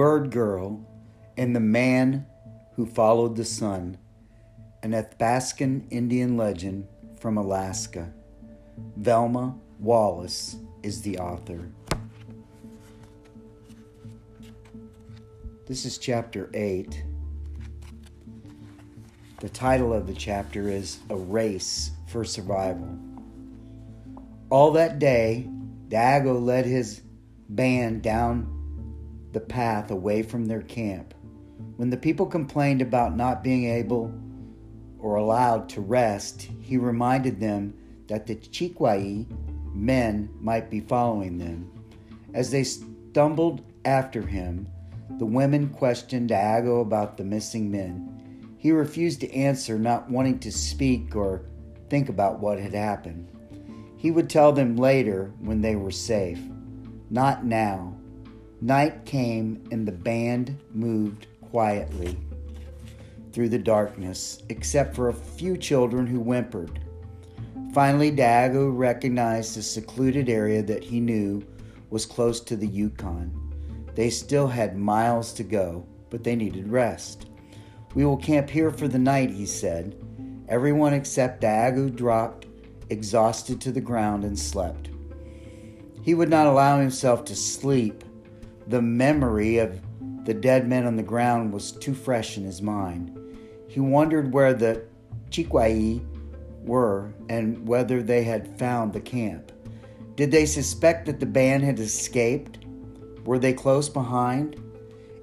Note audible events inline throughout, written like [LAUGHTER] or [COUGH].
Bird Girl, and The Man Who Followed the Sun, an Athabascan Indian legend from Alaska. Velma Wallis is the author. This is chapter 8. The title of the chapter is A Race for Survival. All that day, Daagoo led his band down the path away from their camp. When the people complained about not being able or allowed to rest, he reminded them that the Chikwai men might be following them. As they stumbled after him, the women questioned Daagoo about the missing men. He refused to answer, not wanting to speak or think about what had happened. He would tell them later when they were safe. Not now. Night came and the band moved quietly through the darkness, except for a few children who whimpered. Finally, Daagoo recognized a secluded area that he knew was close to the Yukon. They still had miles to go, but they needed rest. We will camp here for the night, he said. Everyone except Daagoo dropped, exhausted to the ground, and slept. He would not allow himself to sleep the memory of the dead men on the ground was too fresh in his mind. He wondered where the Chikwai were and whether they had found the camp. Did they suspect that the band had escaped? Were they close behind?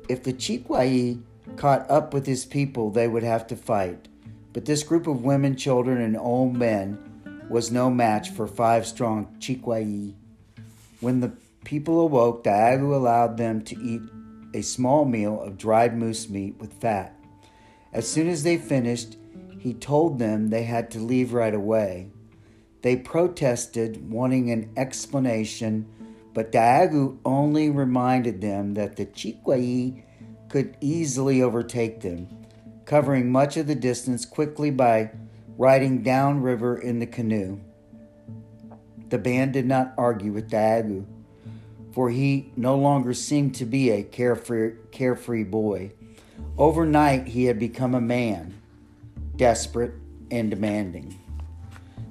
If the Chikwai caught up with his people, they would have to fight. But this group of women, children, and old men was no match for five strong Chikwai. When the people awoke, Daagoo allowed them to eat a small meal of dried moose meat with fat. As soon as they finished, he told them they had to leave right away. They protested, wanting an explanation, but Daagoo only reminded them that the Chikwai could easily overtake them, covering much of the distance quickly by riding downriver in the canoe. The band did not argue with Daagoo for he no longer seemed to be a carefree, carefree boy. Overnight, he had become a man, desperate and demanding.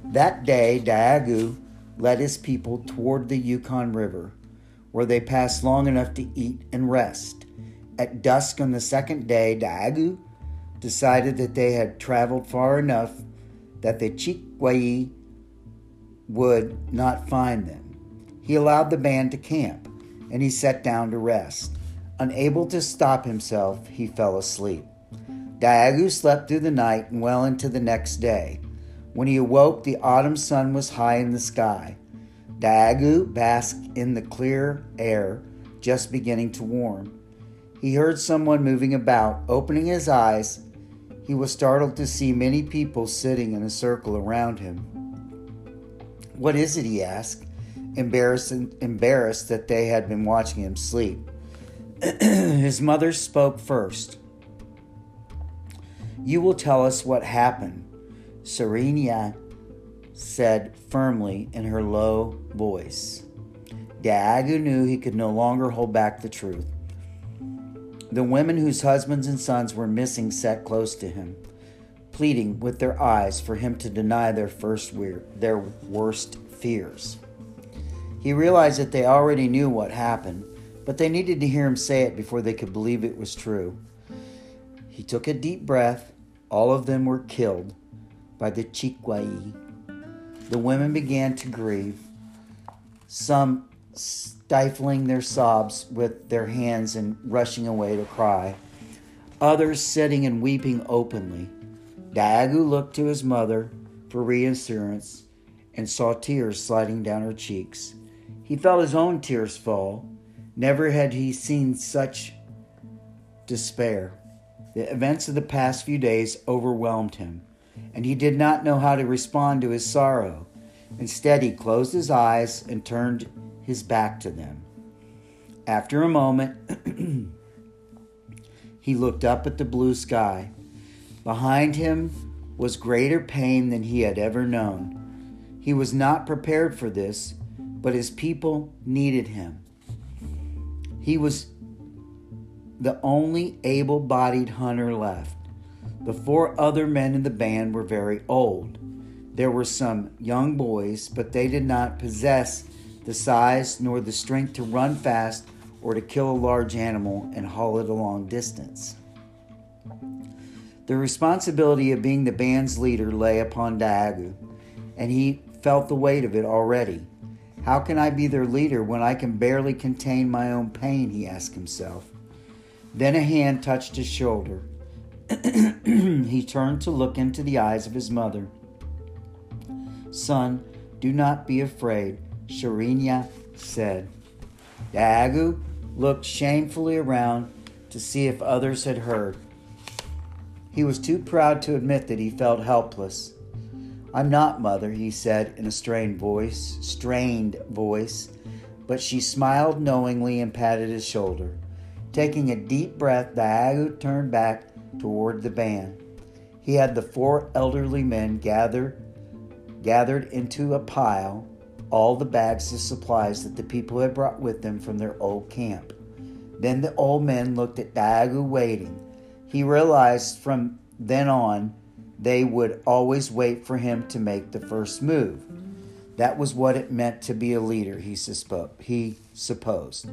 That day, Daagoo led his people toward the Yukon River, where they passed long enough to eat and rest. At dusk on the second day, Daagoo decided that they had traveled far enough that the Chikwai would not find them. He allowed the band to camp, and he sat down to rest. Unable to stop himself, he fell asleep. Daagoo slept through the night and well into the next day. When he awoke, the autumn sun was high in the sky. Daagoo basked in the clear air, just beginning to warm. He heard someone moving about. Opening his eyes, he was startled to see many people sitting in a circle around him. What is it? he asked embarrassed, embarrassed that they had been watching him sleep. [CLEARS THROAT] His mother spoke first. You will tell us what happened, Serenia said firmly in her low voice. Daagoo knew he could no longer hold back the truth. The women whose husbands and sons were missing sat close to him, pleading with their eyes for him to deny their first weir- their worst fears. He realized that they already knew what happened, but they needed to hear him say it before they could believe it was true. He took a deep breath. All of them were killed by the Chikwai. The women began to grieve, some stifling their sobs with their hands and rushing away to cry, others sitting and weeping openly. Daagoo looked to his mother for reassurance and saw tears sliding down her cheeks. He felt his own tears fall. Never had he seen such despair. The events of the past few days overwhelmed him, and he did not know how to respond to his sorrow. Instead, he closed his eyes and turned his back to them. After a moment, [CLEARS THROAT] he looked up at the blue sky. Behind him was greater pain than he had ever known. He was not prepared for this, but his people needed him. He was the only able bodied hunter left. The four other men in the band were very old. There were some young boys, but they did not possess the size nor the strength to run fast or to kill a large animal and haul it a long distance. The responsibility of being the band's leader lay upon Daagoo, and he felt the weight of it already. How can I be their leader when I can barely contain my own pain? he asked himself. Then a hand touched his shoulder. [CLEARS THROAT] he turned to look into the eyes of his mother. Son, do not be afraid, Sharinya said. Daagoo looked shamefully around to see if others had heard. He was too proud to admit that he felt helpless. I'm not, mother, he said in a strained voice, strained voice, but she smiled knowingly and patted his shoulder. Taking a deep breath, Daagoo turned back toward the band. He had the four elderly men gathered gathered into a pile all the bags of supplies that the people had brought with them from their old camp. Then the old men looked at Daagoo waiting. He realized from then on they would always wait for him to make the first move. That was what it meant to be a leader, he, suspo- he supposed.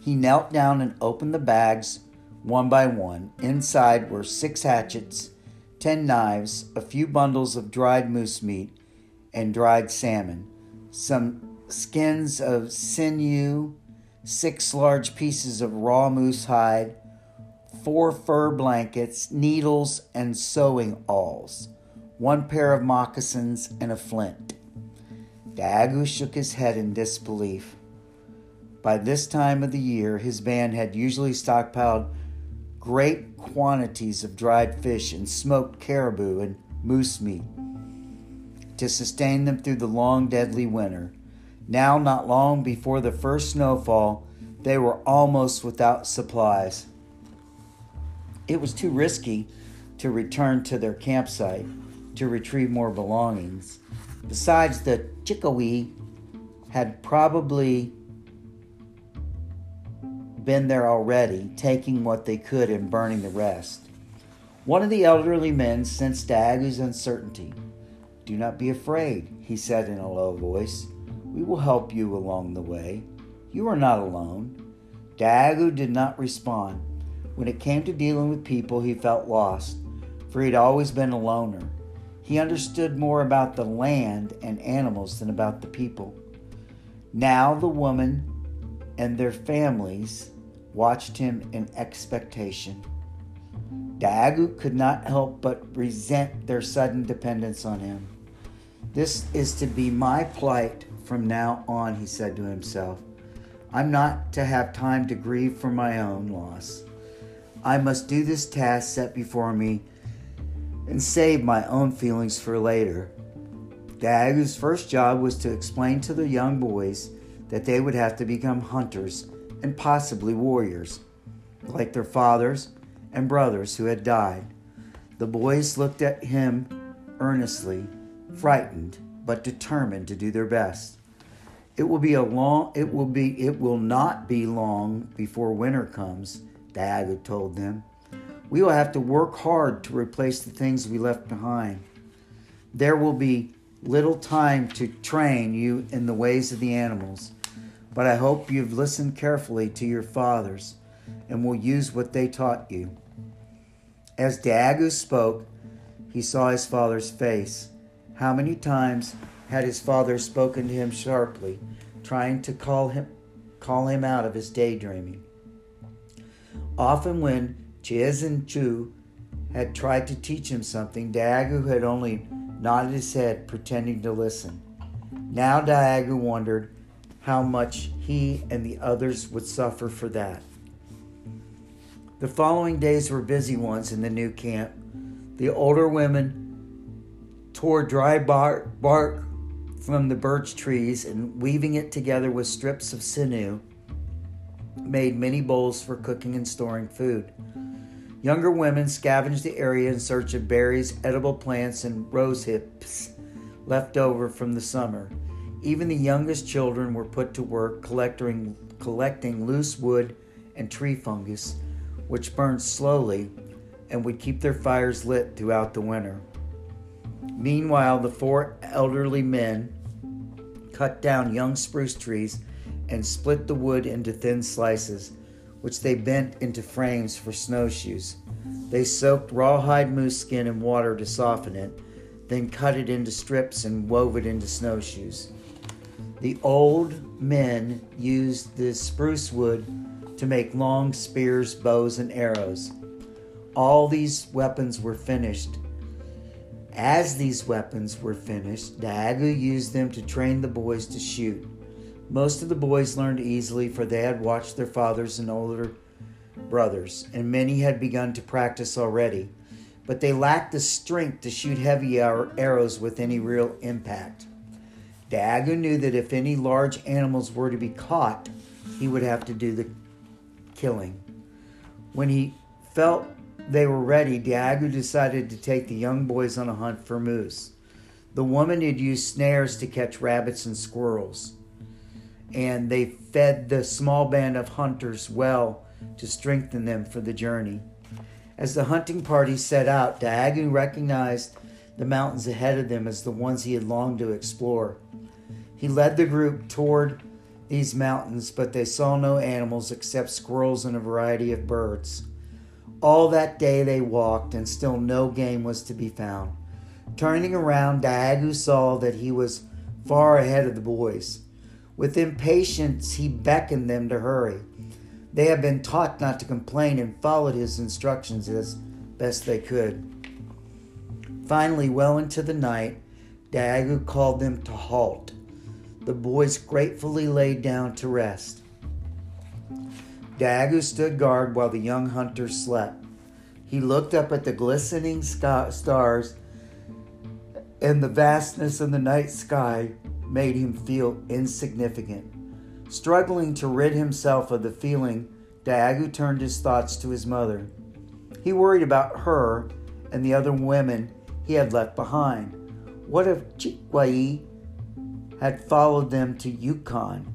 He knelt down and opened the bags one by one. Inside were six hatchets, ten knives, a few bundles of dried moose meat and dried salmon, some skins of sinew, six large pieces of raw moose hide, four fur blankets, needles, and sewing awls, one pair of moccasins, and a flint. Daagoo shook his head in disbelief. By this time of the year, his band had usually stockpiled great quantities of dried fish and smoked caribou and moose meat to sustain them through the long, deadly winter. Now, not long before the first snowfall, they were almost without supplies. It was too risky to return to their campsite to retrieve more belongings. Besides, the Chikwai had probably been there already, taking what they could and burning the rest. One of the elderly men sensed Daagoo's uncertainty. Do not be afraid, he said in a low voice. We will help you along the way. You are not alone. Daagoo did not respond. When it came to dealing with people, he felt lost, for he had always been a loner. He understood more about the land and animals than about the people. Now the woman and their families watched him in expectation. Daagoo could not help but resent their sudden dependence on him. This is to be my plight from now on, he said to himself. I'm not to have time to grieve for my own loss. I must do this task set before me and save my own feelings for later. Daagoo's first job was to explain to the young boys that they would have to become hunters and possibly warriors, like their fathers and brothers who had died. The boys looked at him earnestly, frightened but determined to do their best. It will be a long it will be it will not be long before winter comes Daagoo told them. We will have to work hard to replace the things we left behind. There will be little time to train you in the ways of the animals, but I hope you've listened carefully to your fathers and will use what they taught you. As Daagoo spoke, he saw his father's face. How many times had his father spoken to him sharply, trying to call him call him out of his daydreaming? Often, when Chiesen Chu had tried to teach him something, Daagoo had only nodded his head, pretending to listen. Now Daagoo wondered how much he and the others would suffer for that. The following days were busy ones in the new camp. The older women tore dry bark from the birch trees and weaving it together with strips of sinew made many bowls for cooking and storing food. Younger women scavenged the area in search of berries, edible plants, and rose hips left over from the summer. Even the youngest children were put to work collecting, collecting loose wood and tree fungus, which burned slowly and would keep their fires lit throughout the winter. Meanwhile, the four elderly men cut down young spruce trees and split the wood into thin slices, which they bent into frames for snowshoes. They soaked rawhide moose skin in water to soften it, then cut it into strips and wove it into snowshoes. The old men used the spruce wood to make long spears, bows, and arrows. All these weapons were finished. As these weapons were finished, Daagoo used them to train the boys to shoot. Most of the boys learned easily, for they had watched their fathers and older brothers, and many had begun to practice already, but they lacked the strength to shoot heavy arrows with any real impact. Daagoo knew that if any large animals were to be caught, he would have to do the killing. When he felt they were ready, Daagoo decided to take the young boys on a hunt for moose. The woman had used snares to catch rabbits and squirrels, and they fed the small band of hunters well to strengthen them for the journey. As the hunting party set out, Daagoo recognized the mountains ahead of them as the ones he had longed to explore. He led the group toward these mountains, but they saw no animals except squirrels and a variety of birds. All that day they walked, and still no game was to be found. Turning around, Daagoo saw that he was far ahead of the boys. With impatience, he beckoned them to hurry. They had been taught not to complain and followed his instructions as best they could. Finally, well into the night, Daagoo called them to halt. The boys gratefully laid down to rest. Daagoo stood guard while the young hunter slept. He looked up at the glistening stars, and the vastness of the night sky made him feel insignificant. Struggling to rid himself of the feeling, Daagoo turned his thoughts to his mother. He worried about her and the other women he had left behind. What if Chikwai had followed them to Yukon?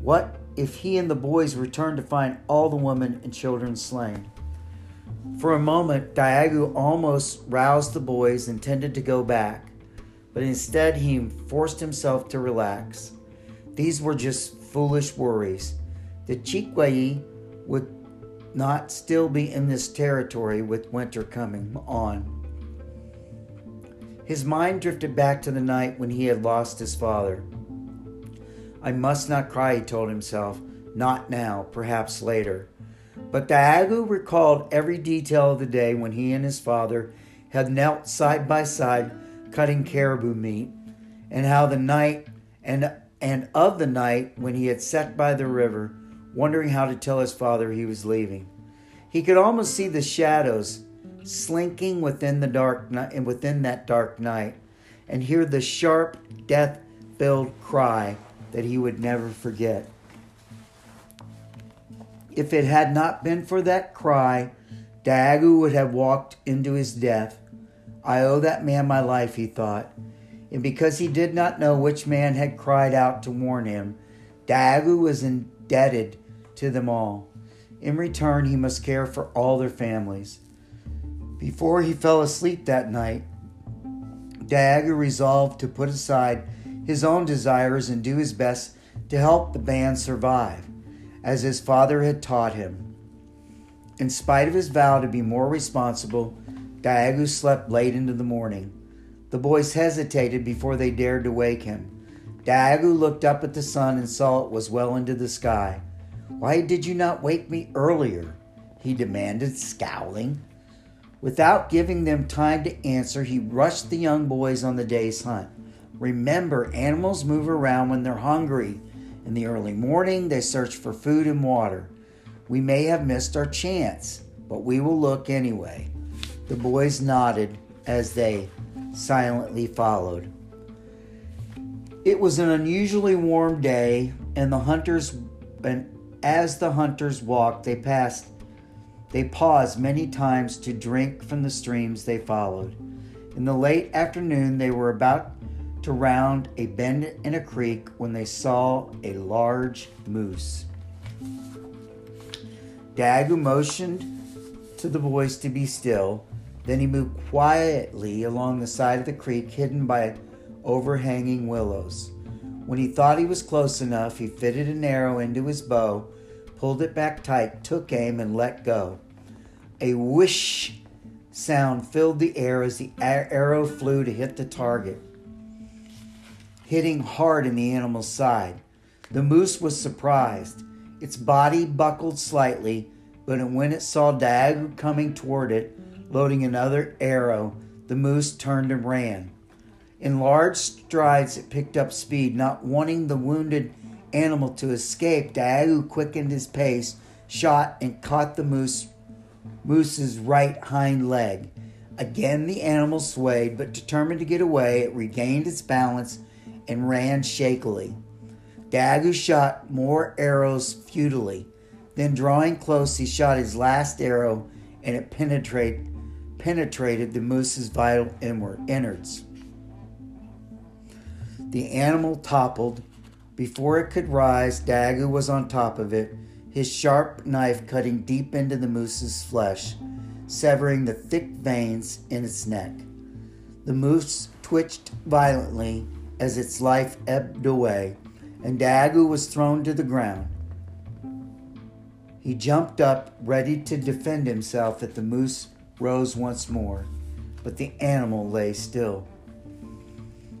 What if he and the boys returned to find all the women and children slain. For a moment, Daagoo almost roused the boys, and intended to go back, but instead he forced himself to relax. These were just foolish worries. The Chikwai would not still be in this territory with winter coming on. His mind drifted back to the night when he had lost his father. I must not cry, he told himself. Not now, perhaps later. But Daagoo recalled every detail of the day when he and his father had knelt side by side cutting caribou meat, and how the night and and of the night when he had sat by the river, wondering how to tell his father he was leaving. He could almost see the shadows slinking within the dark night and within that dark night, and hear the sharp, death-filled cry that he would never forget. If it had not been for that cry, Daagoo would have walked into his death. I owe that man my life, he thought. And because he did not know which man had cried out to warn him, Daagoo was indebted to them all. In return, he must care for all their families. Before he fell asleep that night, Daagoo resolved to put aside his own desires and do his best to help the band survive, as his father had taught him. In spite of his vow to be more responsible, Daagoo slept late into the morning. The boys hesitated before they dared to wake him. Daagoo looked up at the sun and saw it was well into the sky. Why did you not wake me earlier? he demanded, scowling. Without giving them time to answer, he rushed the young boys on the day's hunt. Remember, animals move around when they're hungry. In the early morning, they search for food and water. We may have missed our chance, but we will look anyway. The boys nodded as they silently followed. It was an unusually warm day, and the hunters and as the hunters walked, they passed they paused many times to drink from the streams they followed. In the late afternoon, they were about to round a bend in a creek when they saw a large moose. Daagoo motioned to the boys to be still. Then he moved quietly along the side of the creek, hidden by overhanging willows. When he thought he was close enough, he fitted an arrow into his bow, pulled it back tight, took aim, and let go. A whoosh sound filled the air as the arrow flew to hit the target, hitting hard in the animal's side. The moose was surprised. Its body buckled slightly, but when it saw Daagoo coming toward it, loading another arrow, the moose turned and ran. In large strides, it picked up speed, not wanting the wounded animal to escape. Daagoo quickened his pace, shot, and caught the moose Moose's right hind leg. Again, the animal swayed, but determined to get away, it regained its balance and ran shakily. Daagoo shot more arrows futilely. Then, drawing close, he shot his last arrow, and it penetrate, penetrated the moose's vital innards. The animal toppled. Before it could rise, Daagoo was on top of it his sharp knife cutting deep into the moose's flesh, severing the thick veins in its neck. The moose twitched violently as its life ebbed away, and Daagoo was thrown to the ground. He jumped up, ready to defend himself, if the moose rose once more, but the animal lay still.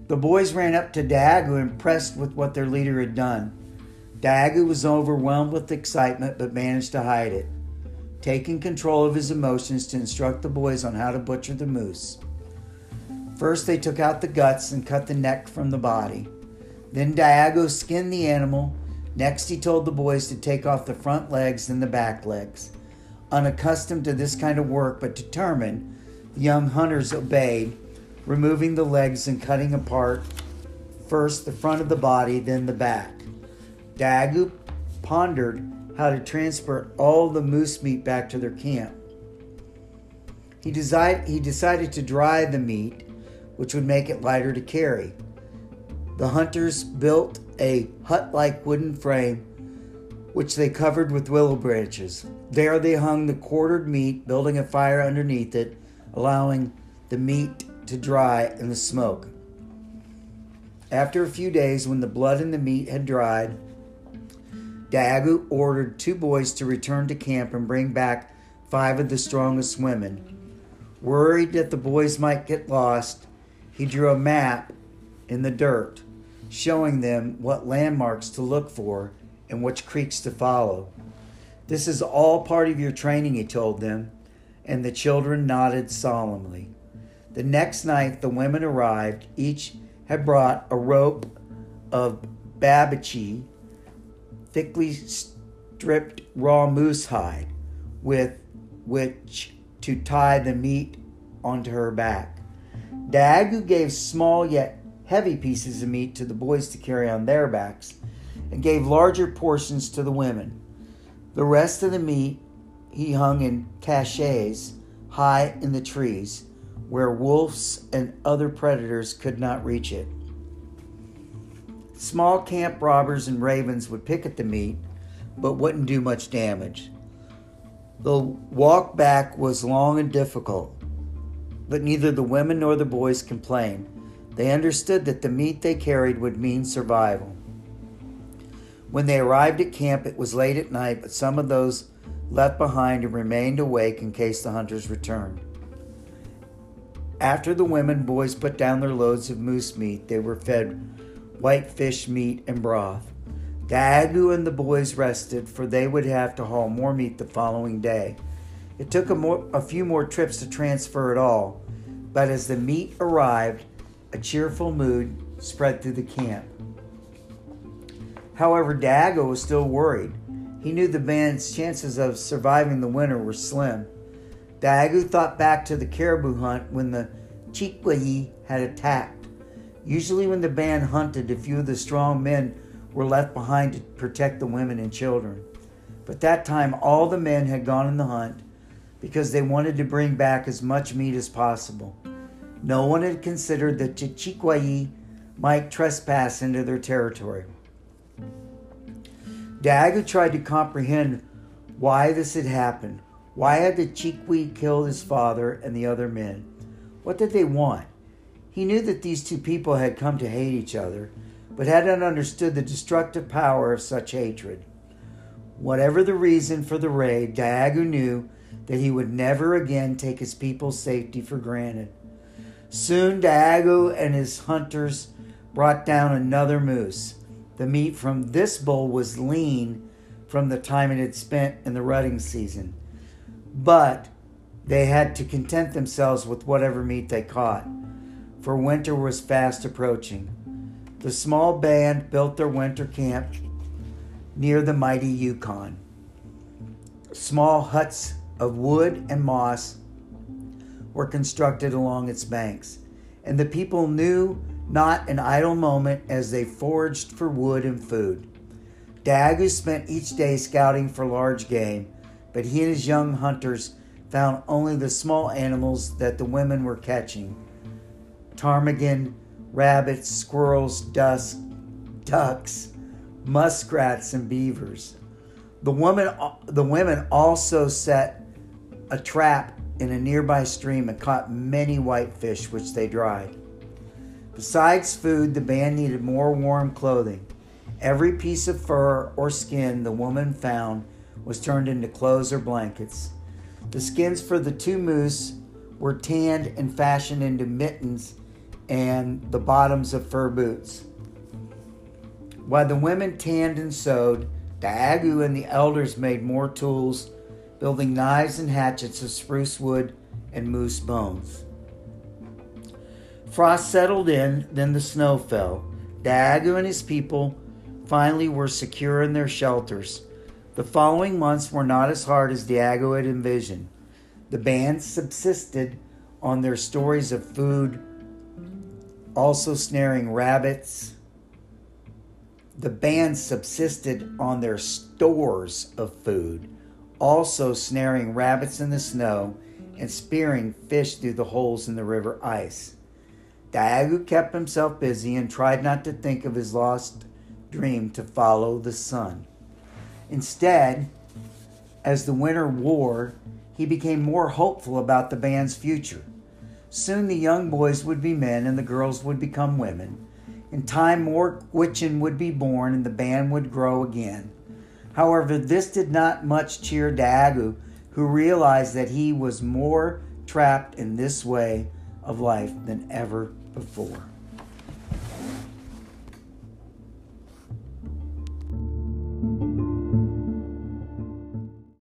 The boys ran up to Daagoo, impressed with what their leader had done. Daagoo was overwhelmed with excitement but managed to hide it, taking control of his emotions to instruct the boys on how to butcher the moose. First, they took out the guts and cut the neck from the body. Then Daagoo skinned the animal. Next, he told the boys to take off the front legs and the back legs. Unaccustomed to this kind of work but determined, the young hunters obeyed, removing the legs and cutting apart first the front of the body, then the back. Daagoo pondered how to transport all the moose meat back to their camp. He, decided, he decided to dry the meat, which would make it lighter to carry. The hunters built a hut like wooden frame, which they covered with willow branches. There they hung the quartered meat, building a fire underneath it, allowing the meat to dry in the smoke. After a few days, when the blood and the meat had dried, Daagoo ordered two boys to return to camp and bring back five of the strongest women. Worried that the boys might get lost, he drew a map in the dirt, showing them what landmarks to look for and which creeks to follow. This is all part of your training, he told them, and the children nodded solemnly. The next night, the women arrived. Each had brought a rope of babiche thickly stripped raw moose hide with which to tie the meat onto her back. Daagoo gave small yet heavy pieces of meat to the boys to carry on their backs and gave larger portions to the women. The rest of the meat he hung in caches high in the trees where wolves and other predators could not reach it. Small camp robbers and ravens would pick at the meat, but wouldn't do much damage. The walk back was long and difficult, but neither the women nor the boys complained. They understood that the meat they carried would mean survival. When they arrived at camp, it was late at night, but some of those left behind and remained awake in case the hunters returned. After the women boys put down their loads of moose meat, they were fed whitefish meat, and broth. Daagoo and the boys rested, for they would have to haul more meat the following day. It took a, more, a few more trips to transfer it all, but as the meat arrived, a cheerful mood spread through the camp. However, Daagoo was still worried. He knew the band's chances of surviving the winter were slim. Daagoo thought back to the caribou hunt when the Chikwai had attacked. Usually, when the band hunted, a few of the strong men were left behind to protect the women and children. But that time, all the men had gone in the hunt because they wanted to bring back as much meat as possible. No one had considered that Chichikwayi might trespass into their territory. Daagoo tried to comprehend why this had happened. Why had the Chikwai killed his father and the other men? What did they want? He knew that these two people had come to hate each other, but had not understood the destructive power of such hatred. Whatever the reason for the raid, Daagoo knew that he would never again take his people's safety for granted. Soon Daagoo and his hunters brought down another moose. The meat from this bull was lean from the time it had spent in the rutting season, but they had to content themselves with whatever meat they caught, for winter was fast approaching. The small band built their winter camp near the mighty Yukon. Small huts of wood and moss were constructed along its banks, and the people knew not an idle moment as they foraged for wood and food. Daagoo spent each day scouting for large game, but he and his young hunters found only the small animals that the women were catching ptarmigan, rabbits, squirrels, dusk, ducks, muskrats, and beavers. The woman, the women also set a trap in a nearby stream and caught many whitefish, which they dried. Besides food, the band needed more warm clothing. Every piece of fur or skin the woman found was turned into clothes or blankets. The skins for the two moose were tanned and fashioned into mittens and the bottoms of fur boots. While the women tanned and sewed, Daagoo and the elders made more tools building knives and hatchets of spruce wood and moose bones. Frost settled in, then the snow fell. Daagoo and his people finally were secure in their shelters. The following months were not as hard as Daagoo had envisioned. The band subsisted on their stories of food, also snaring rabbits. The band subsisted on their stores of food also snaring rabbits in the snow and spearing fish through the holes in the river ice. Daagoo kept himself busy and tried not to think of his lost dream to follow the sun. Instead, as the winter wore, he became more hopeful about the band's future. Soon the young boys would be men and the girls would become women. In time, more Gwich'in would be born and the band would grow again. However, this did not much cheer Daagoo, who realized that he was more trapped in this way of life than ever before.